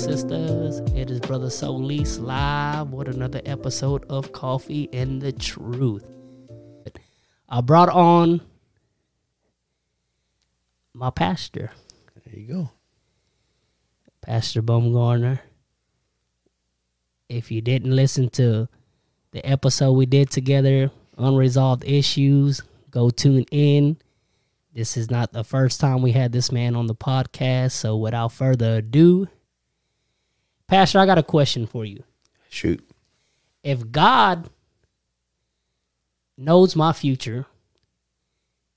sisters. It is Brother Solis live with another episode of Coffee and the Truth. I brought on my pastor, There you go. Pastor Baumgartner. If you didn't listen to the episode we did together, Unresolved Issues, go tune in. This is not the first time we had this man on the podcast, so without further ado, Pastor, I got a question for you. Shoot. If God knows my future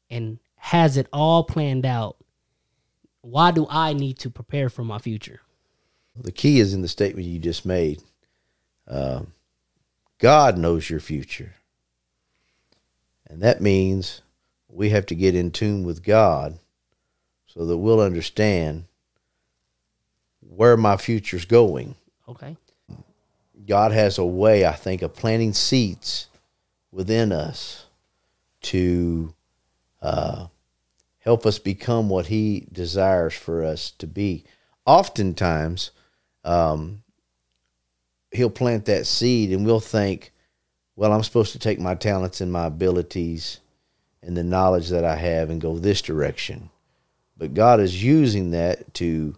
and has it all planned out, why do I need to prepare for my future? The key is in the statement you just made. Um, God knows your future. And that means we have to get in tune with God so that we'll understand where my future's going. Okay. God has a way, I think, of planting seeds within us to uh, help us become what He desires for us to be. Oftentimes, um, He'll plant that seed, and we'll think, well, I'm supposed to take my talents and my abilities and the knowledge that I have and go this direction. But God is using that to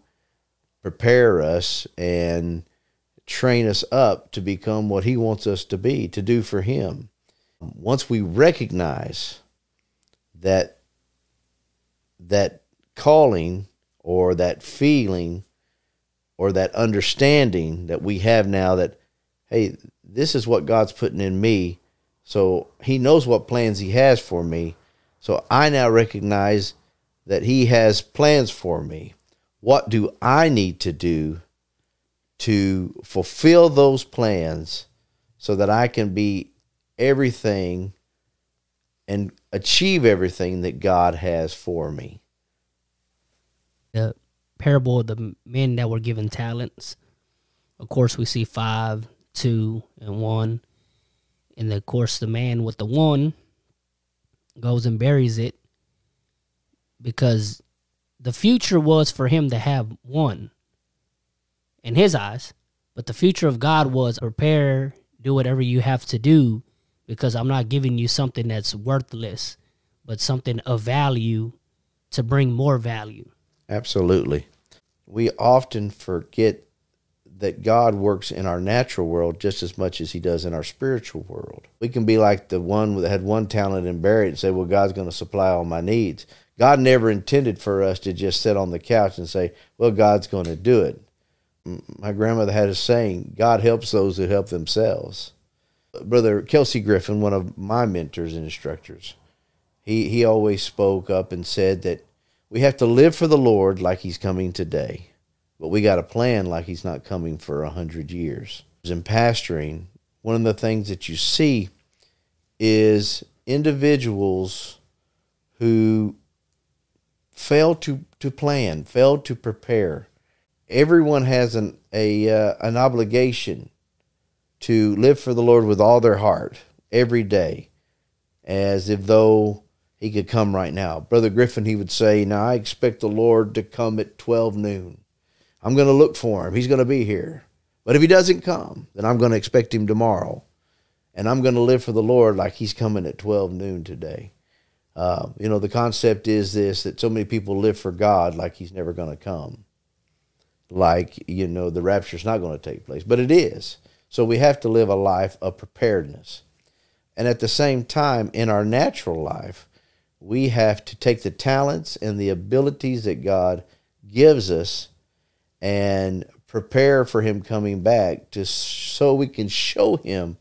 prepare us and train us up to become what He wants us to be, to do for Him. Once we recognize that that calling or that feeling or that understanding that we have now that, hey, this is what God's putting in me. So He knows what plans He has for me. So I now recognize that He has plans for me. What do I need to do to fulfill those plans so that I can be everything and achieve everything that God has for me? The parable of the men that were given talents. Of course, we see five, two, and one. And of course, the man with the one goes and buries it because the future was for him to have one in his eyes. But the future of God was prepare, do whatever you have to do because I'm not giving you something that's worthless, but something of value to bring more value. Absolutely. We often forget that God works in our natural world just as much as he does in our spiritual world. We can be like the one that had one talent and buried and say, well, God's going to supply all my needs. God never intended for us to just sit on the couch and say, well, God's going to do it. My grandmother had a saying, God helps those who help themselves. Brother Kelsey Griffin, one of my mentors and instructors, he, he always spoke up and said that we have to live for the Lord like he's coming today but we got to plan like he's not coming for a hundred years. In pastoring, one of the things that you see is individuals who fail to, to plan, fail to prepare. Everyone has an a uh, an obligation to live for the Lord with all their heart every day, as if though he could come right now. Brother Griffin, he would say, "Now I expect the Lord to come at twelve noon." I'm going to look for him. He's going to be here. But if he doesn't come, then I'm going to expect him tomorrow. And I'm going to live for the Lord like he's coming at 12 noon today. Uh, you know, the concept is this that so many people live for God like he's never going to come. Like, you know, the rapture's not going to take place. But it is. So we have to live a life of preparedness. And at the same time, in our natural life, we have to take the talents and the abilities that God gives us and prepare for him coming back to so we can show him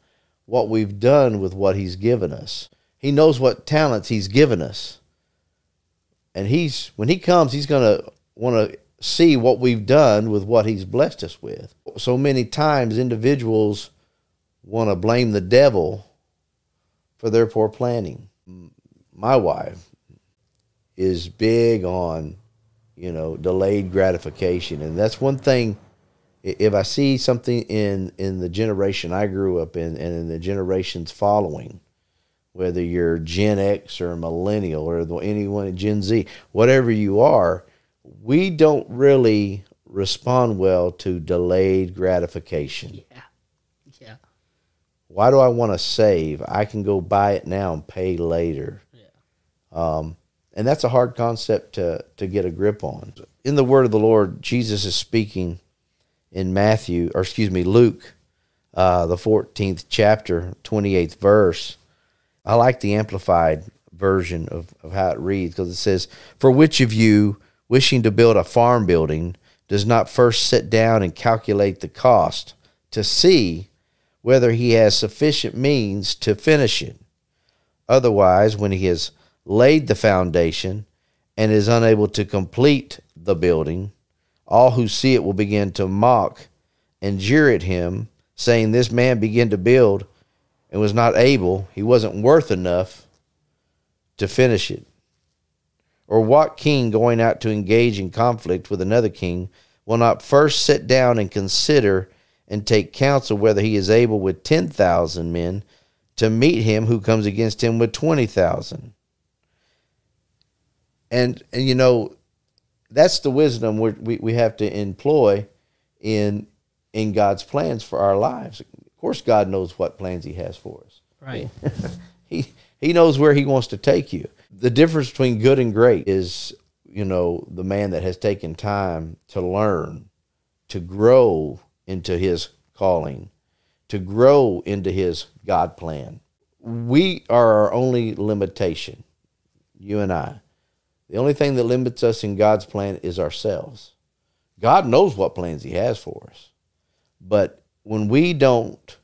what we've done with what he's given us. He knows what talents he's given us. And he's when he comes, he's going to want to see what we've done with what he's blessed us with. So many times individuals want to blame the devil for their poor planning. My wife is big on you know, delayed gratification. And that's one thing if I see something in in the generation I grew up in and in the generations following, whether you're Gen X or millennial or anyone Gen Z, whatever you are, we don't really respond well to delayed gratification. Yeah. Yeah. Why do I want to save? I can go buy it now and pay later. Um, and that's a hard concept to, to get a grip on. In the word of the Lord, Jesus is speaking in Matthew, or excuse me, Luke, uh, the 14th chapter, 28th verse. I like the amplified version of, of how it reads because it says, For which of you, wishing to build a farm building, does not first sit down and calculate the cost to see whether he has sufficient means to finish it? Otherwise, when he has laid the foundation and is unable to complete the building, all who see it will begin to mock and jeer at him, saying, This man began to build and was not able, he wasn't worth enough to finish it. Or what king going out to engage in conflict with another king will not first sit down and consider and take counsel whether he is able with 10,000 men to meet him who comes against him with 20,000? and and you know that's the wisdom we we have to employ in in God's plans for our lives. Of course, God knows what plans He has for us. Right. he He knows where He wants to take you. The difference between good and great is, you know, the man that has taken time to learn, to grow into his calling, to grow into his God plan. We are our only limitation, you and I. The only thing that limits us in God's plan is ourselves. God knows what plans He has for us. But when we don't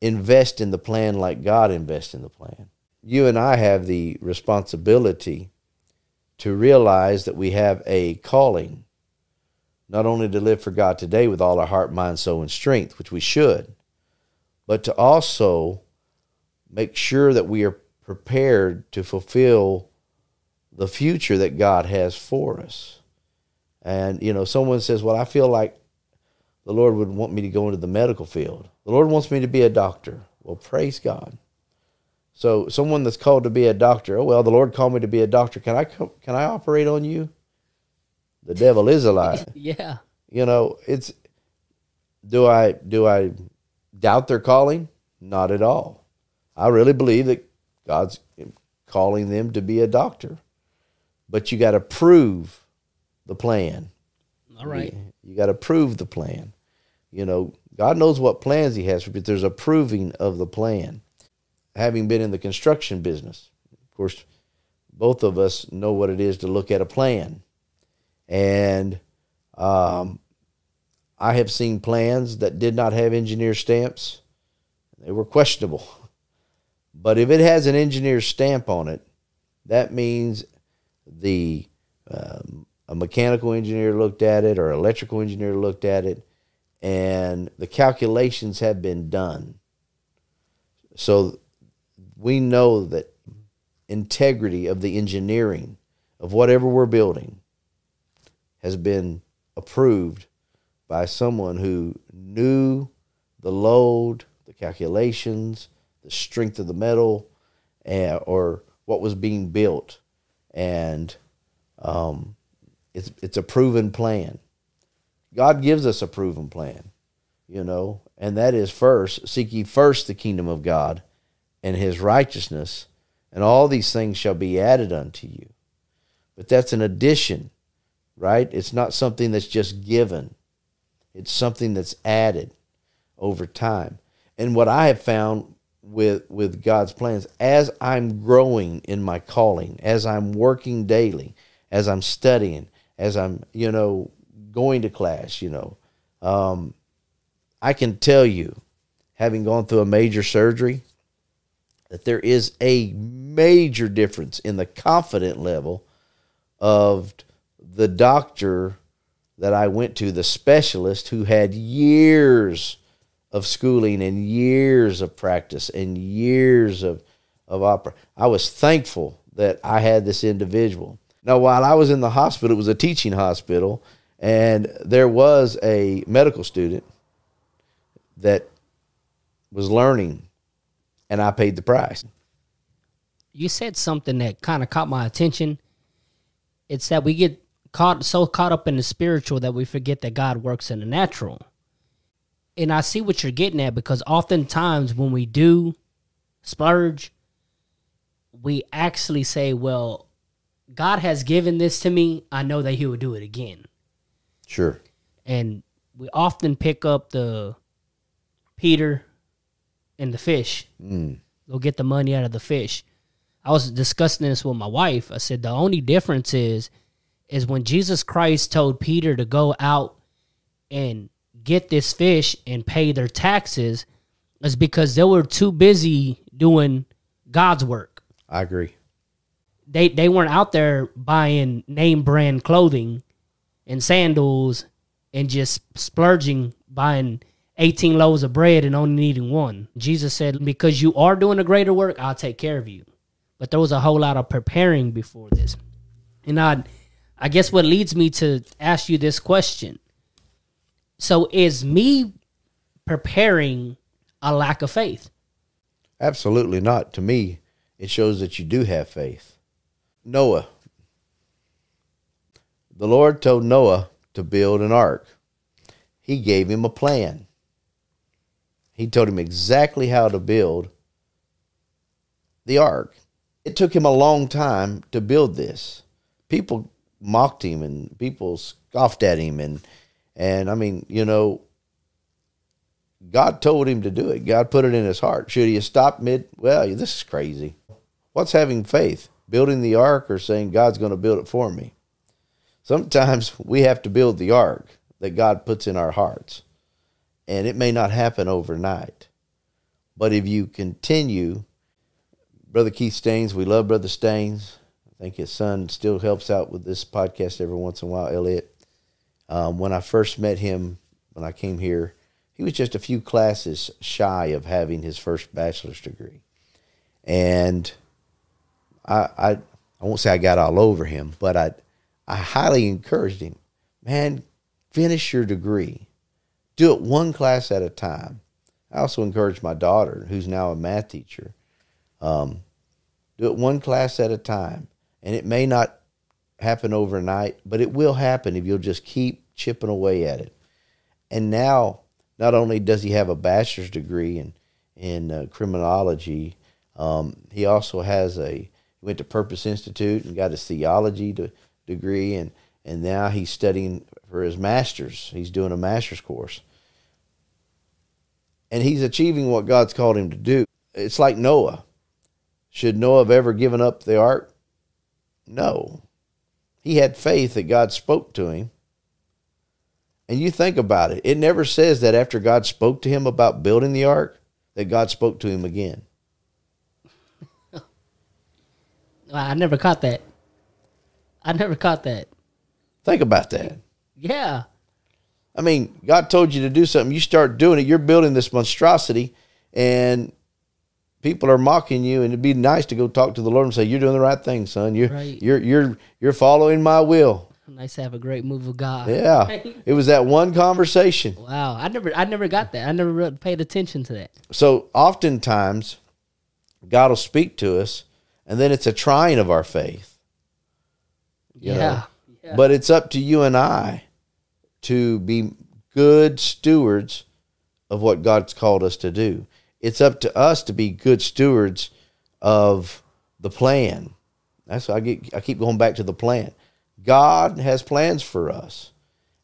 invest in the plan like God invests in the plan, you and I have the responsibility to realize that we have a calling, not only to live for God today with all our heart, mind, soul, and strength, which we should, but to also make sure that we are prepared to fulfill the future that God has for us. And, you know, someone says, Well, I feel like the Lord would want me to go into the medical field. The Lord wants me to be a doctor. Well, praise God. So, someone that's called to be a doctor, oh, well, the Lord called me to be a doctor. Can I, can I operate on you? The devil is a liar. yeah. You know, it's, do I, do I doubt their calling? Not at all. I really believe that God's calling them to be a doctor but you got to prove the plan. All right. You, you got to prove the plan. You know, God knows what plans He has, but there's a proving of the plan. Having been in the construction business, of course, both of us know what it is to look at a plan. And um, I have seen plans that did not have engineer stamps. They were questionable. But if it has an engineer stamp on it, that means the um, a mechanical engineer looked at it or electrical engineer looked at it, and the calculations have been done. So we know that integrity of the engineering of whatever we're building has been approved by someone who knew the load, the calculations, the strength of the metal, uh, or what was being built and um, it's it's a proven plan. God gives us a proven plan, you know, and that is first seek ye first the kingdom of God and His righteousness, and all these things shall be added unto you. But that's an addition, right? It's not something that's just given. It's something that's added over time. And what I have found with with God's plans as I'm growing in my calling, as I'm working daily, as I'm studying, as I'm you know going to class. You know, um, I can tell you, having gone through a major surgery, that there is a major difference in the confident level of the doctor that I went to, the specialist who had years of schooling and years of practice and years of, of opera. I was thankful that I had this individual. Now, while I was in the hospital, it was a teaching hospital, and there was a medical student that was learning, and I paid the price. You said something that kind of caught my attention. It's that we get caught so caught up in the spiritual that we forget that God works in the natural. And I see what you're getting at because oftentimes when we do splurge, we actually say, Well, God has given this to me. I know that He will do it again. Sure. And we often pick up the Peter and the fish. Mm. Go get the money out of the fish. I was discussing this with my wife. I said the only difference is is when Jesus Christ told Peter to go out and get this fish and pay their taxes is because they were too busy doing God's work. I agree. They they weren't out there buying name brand clothing and sandals and just splurging buying 18 loaves of bread and only needing one. Jesus said, Because you are doing a greater work, I'll take care of you. But there was a whole lot of preparing before this. And I I guess what leads me to ask you this question. So is me preparing a lack of faith? Absolutely not. To me, it shows that you do have faith. Noah. The Lord told Noah to build an ark. He gave him a plan. He told him exactly how to build the ark. It took him a long time to build this. People mocked him and people scoffed at him and and I mean, you know, God told him to do it. God put it in his heart. Should he have stopped mid? Well, this is crazy. What's having faith? Building the ark or saying God's going to build it for me? Sometimes we have to build the ark that God puts in our hearts. And it may not happen overnight. But if you continue, Brother Keith Staines, we love Brother Staines. I think his son still helps out with this podcast every once in a while, Elliot. Um, when I first met him, when I came here, he was just a few classes shy of having his first bachelor's degree. And I, I, I won't say I got all over him, but I, I highly encouraged him, man, finish your degree. Do it one class at a time. I also encouraged my daughter, who's now a math teacher, um, do it one class at a time. And it may not happen overnight, but it will happen if you'll just keep chipping away at it. And now, not only does he have a bachelor's degree in in uh, criminology, um, he also has a he went to Purpose Institute and got his theology to, degree, and and now he's studying for his master's. He's doing a master's course, and he's achieving what God's called him to do. It's like Noah. Should Noah have ever given up the ark? No. He had faith that God spoke to him. And you think about it, it never says that after God spoke to him about building the ark, that God spoke to him again. I never caught that. I never caught that. Think about that. Yeah. I mean, God told you to do something, you start doing it, you're building this monstrosity, and people are mocking you, and it'd be nice to go talk to the Lord and say, You're doing the right thing, son. You're Right. you're you're you're following my will. Nice to have a great move of God. Yeah. it was that one conversation. Wow. I never I never got that. I never really paid attention to that. So oftentimes, God will speak to us, and then it's a trying of our faith. You Yeah. know? Yeah. But it's up to you and I to be good stewards of what God's called us to do. It's up to us to be good stewards of the plan. That's why I get I keep going back to the plan. God has plans for us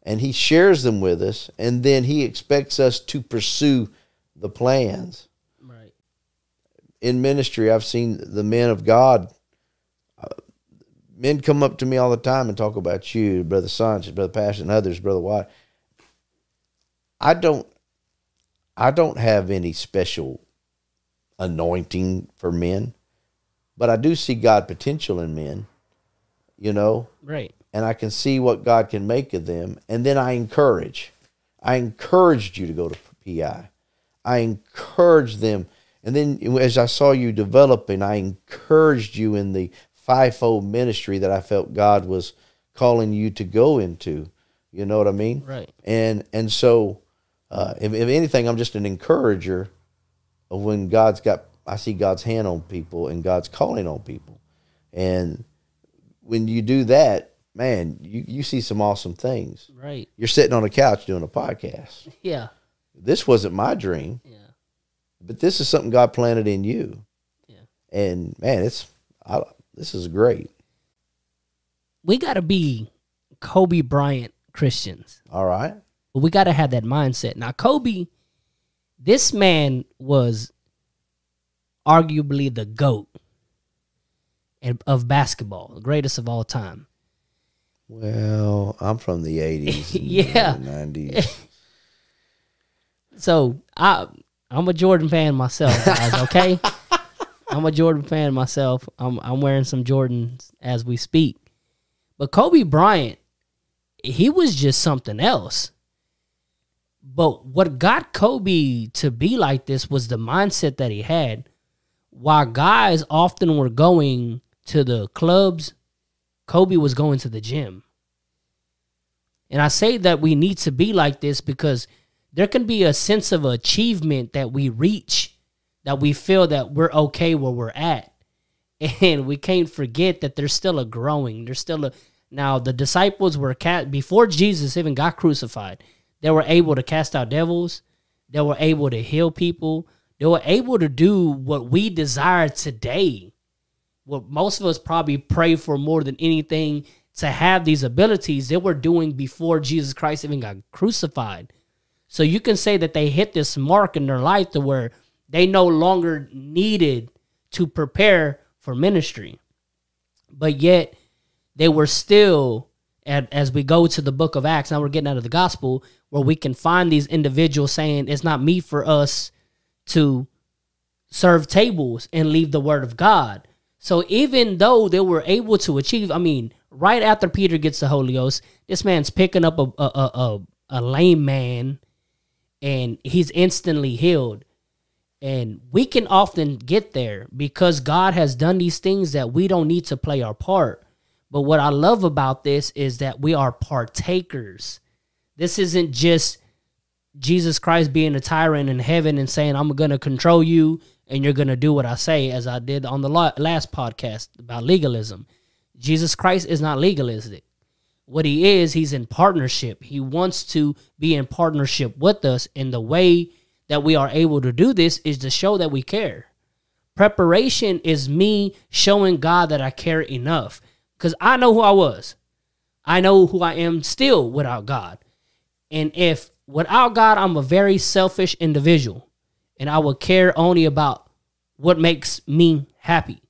and he shares them with us and then he expects us to pursue the plans right. in ministry, I've seen the men of God. Men come up to me all the time and talk about you, Brother Sanchez, Brother Passion, and others, Brother White. I don't, I don't have any special anointing for men, but I do see God potential in men. You know, Right. and I can see what God can make of them. And then I encourage. I encouraged you to go to PI. I encouraged them. And then as I saw you developing, I encouraged you in the fivefold ministry that I felt God was calling you to go into. You know what I mean? Right. And and so, uh, if, if anything, I'm just an encourager of when God's got. I see God's hand on people and God's calling on people, and when you do that, man, you, you see some awesome things. Right. You're sitting on a couch doing a podcast. Yeah. This wasn't my dream, Yeah. but this is something God planted in you. Yeah. And man, it's I, this is great. We got to be Kobe Bryant Christians. All right. But we got to have that mindset. Now, Kobe, this man was arguably the GOAT of basketball, the greatest of all time. Well, I'm from the 80s. and Yeah. the 90s. So I I'm a Jordan fan myself, guys. Okay, I'm a Jordan fan myself. I'm I'm wearing some Jordans as we speak. But Kobe Bryant, he was just something else. But what got Kobe to be like this was the mindset that he had. While guys often were going to the clubs, Kobe was going to the gym. And I say that we need to be like this because there can be a sense of achievement that we reach that we feel that we're okay where we're at. And we can't forget that there's still a growing. There's still a now the disciples were cat before jesus even got crucified they were able to cast out devils. They were able to heal people. They were able to do what we desire today. What most of us probably pray for more than anything to have these abilities they were doing before jesus christ even got crucified. So you can say that they hit this mark in their life to where they no longer needed to prepare for ministry. But yet they were still as we go to the book of Acts, now we're getting out of the gospel, where we can find these individuals saying it's not me for us to serve tables and leave the word of God. So even though they were able to achieve, I mean, right after Peter gets the Holy Ghost, this man's picking up a a, a, a, lame man and he's instantly healed. And we can often get there because God has done these things that we don't need to play our part. But what I love about this is that we are partakers. This isn't just Jesus Christ being a tyrant in heaven and saying, I'm going to control you and you're going to do what I say, as I did on the last podcast about legalism. Jesus Christ is not legalistic. What he is, he's in partnership. He wants to be in partnership with us. And the way that we are able to do this is to show that we care. Preparation is me showing God that I care enough because I know who I was. I know who I am still without God. And if without God, I'm a very selfish individual and I will care only about what makes me happy.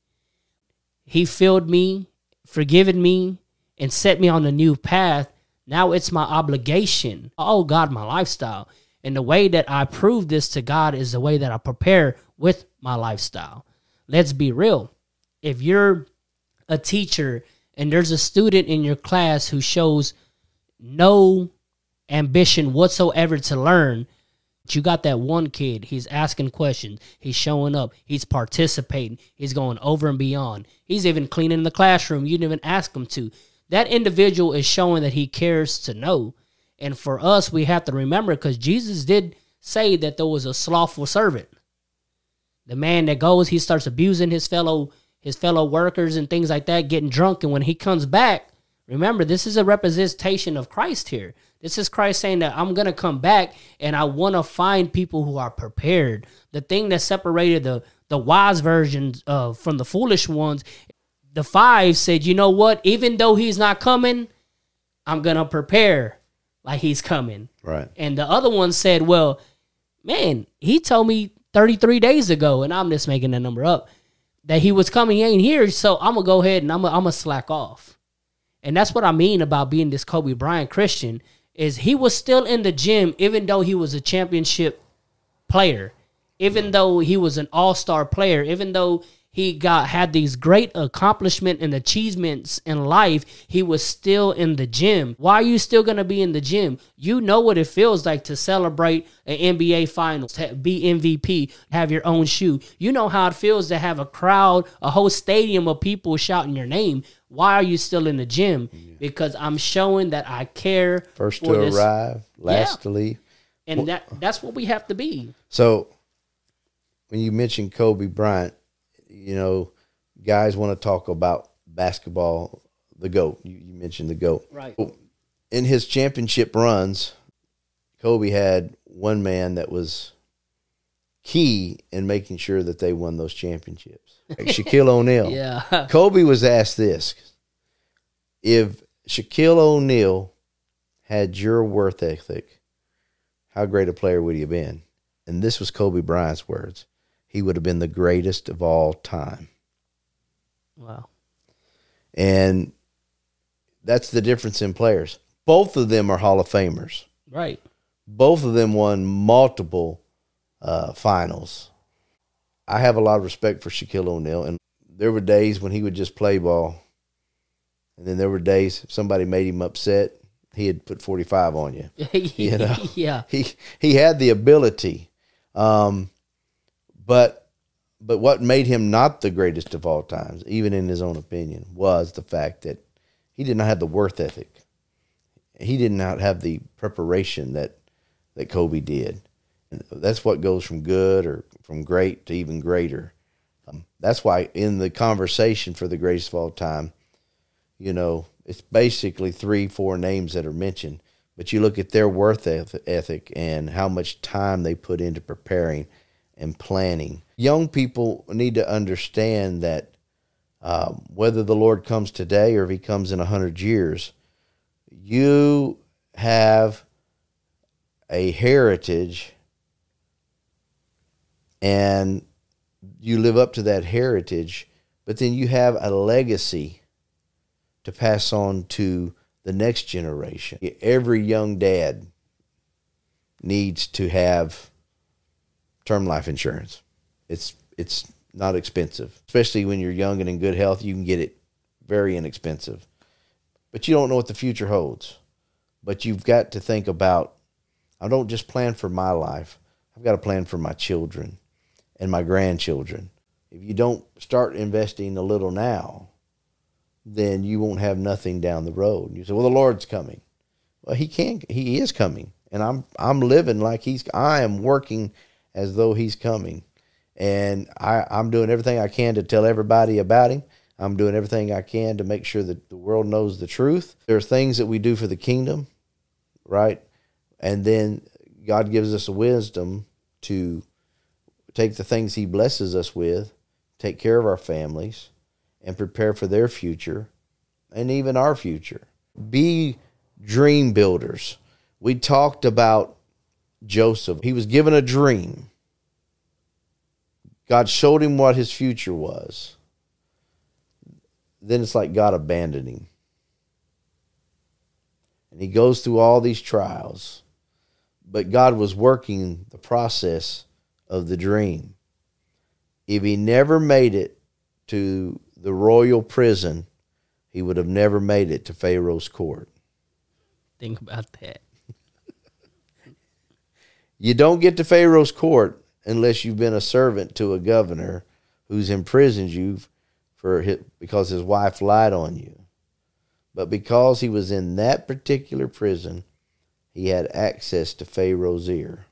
He filled me, forgiven me, and set me on a new path. Now it's my obligation. Oh God, my lifestyle. And the way that I prove this to God is the way that I prepare with my lifestyle. Let's be real. If you're a teacher and there's a student in your class who shows no ambition whatsoever to learn, but you got that one kid, he's asking questions, he's showing up, he's participating, he's going over and beyond. He's even cleaning the classroom. You didn't even ask him to. That individual is showing that he cares to know. And for us, we have to remember because Jesus did say that there was a slothful servant. The man that goes, he starts abusing his fellow his fellow workers and things like that, getting drunk, and when he comes back, remember this is a representation of Christ here. This is Christ saying that I'm gonna come back and I want to find people who are prepared. The thing that separated the the wise versions uh, from the foolish ones, the five said, you know what? Even though he's not coming, I'm gonna prepare like he's coming. Right. And the other one said, Well, man, he told me 33 days ago, and I'm just making that number up, that he was coming. He ain't here. So I'm going to go ahead and I'm going to slack off. And that's what I mean about being this Kobe Bryant Christian is he was still in the gym even though he was a championship player, even though he was an all-star player, even though he got had these great accomplishment and achievements in life, he was still in the gym. Why are you still gonna be in the gym? You know what it feels like to celebrate an NBA Finals, to be MVP, have your own shoe. You know how it feels to have a crowd, a whole stadium of people shouting your name. Why are you still in the gym? Because I'm showing that I care. First to this- arrive, last Yeah. to leave. and that that's what we have to be. So when you mentioned Kobe Bryant, you know, guys want to talk about basketball the goat. You, you mentioned the goat. Right. In his championship runs, Kobe had one man that was key in making sure that they won those championships. Like Shaquille O'Neal. Yeah. Kobe was asked this if Shaquille O'Neal had your worth ethic, how great a player would he have been? And this was Kobe Bryant's words. He would have been the greatest of all time. Wow. And that's the difference in players. Both of them are Hall of Famers. Right. Both of them won multiple uh, finals. I have a lot of respect for Shaquille O'Neal, and there were days when he would just play ball, and then there were days if somebody made him upset, he had put forty five on you. You know? yeah. He he had the ability, um, but but what made him not the greatest of all times, even in his own opinion, was the fact that he did not have the worth ethic. He did not have the preparation that that Kobe did. And that's what goes from good or from great to even greater. Um, that's why in the conversation for the greatest of all time, you know, it's basically three, four names that are mentioned. But you look at their worth ethic and how much time they put into preparing and planning. Young people need to understand that um, whether the Lord comes today or if He comes in a hundred years, you have a heritage and you live up to that heritage, but then you have a legacy to pass on to the next generation. Every young dad needs to have term life insurance. It's it's not expensive, especially when you're young and in good health. You can get it very inexpensive, but you don't know what the future holds. But you've got to think about. I don't just plan for my life. I've got to plan for my children and my grandchildren. If you don't start investing a little now, then you won't have nothing down the road. You say, "Well, the Lord's coming." Well, he can. He is coming, and I'm I'm living like he's. I am working as though he's coming, and I I'm doing everything I can to tell everybody about him. I'm doing everything I can to make sure that the world knows the truth. There are things that we do for the kingdom, right? And then God gives us a wisdom to take the things He blesses us with, take care of our families, and prepare for their future and even our future. Be dream builders. We talked about Joseph. He was given a dream. God showed him what his future was. Then it's like God abandoned him. And he goes through all these trials. But God was working the process of the dream. If he never made it to the royal prison, he would have never made it to Pharaoh's court. Think about that. You don't get to Pharaoh's court unless you've been a servant to a governor who's imprisoned you for his, because his wife lied on you. But because he was in that particular prison, he had access to Pharaoh's ear.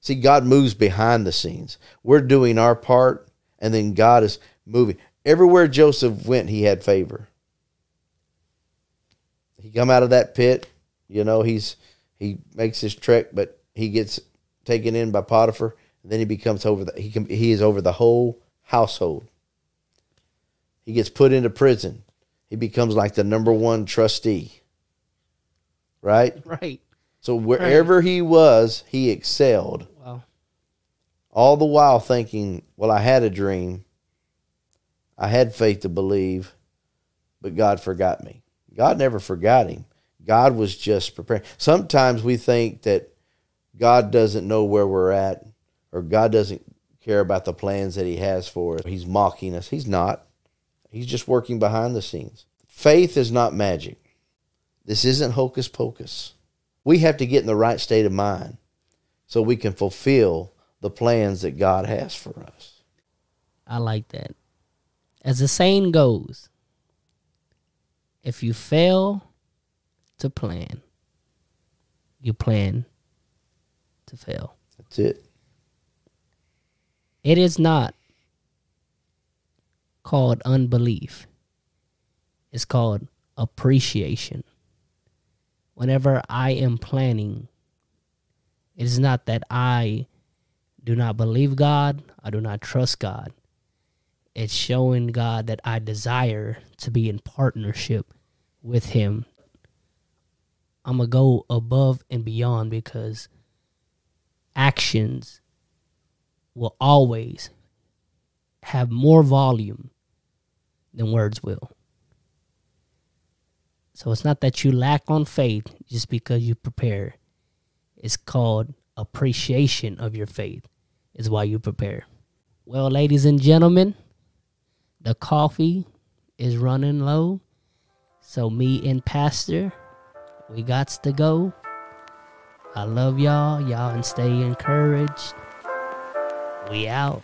See, God moves behind the scenes. We're doing our part, and then God is moving. Everywhere Joseph went, he had favor. He come out of that pit, you know, he's he makes his trek, but he gets taken in by Potiphar, and then he becomes over the he can he is over the whole household. He gets put into prison. He becomes like the number one trustee. Right? Right. So wherever he was, he excelled. Wow. All the while thinking, well, I had a dream. I had faith to believe, but God forgot me. God never forgot him. God was just preparing. Sometimes we think that God doesn't know where we're at or God doesn't care about the plans that he has for us. He's mocking us. He's not. He's just working behind the scenes. Faith is not magic. This isn't hocus pocus. We have to get in the right state of mind so we can fulfill the plans that God has for us. I like that. As the saying goes, if you fail to plan, you plan to fail. That's it. It is not called unbelief. It's called appreciation. Whenever I am planning, it is not that I do not believe God, I do not trust God. It's showing God that I desire to be in partnership with Him. I'm going to go above and beyond because actions will always have more volume than words will. So it's not that you lack on faith just because you prepare. It's called appreciation of your faith, is why you prepare. Well, ladies and gentlemen, the coffee is running low. So, me and Pastor, we got to go. I love y'all. Y'all and stay encouraged. We out.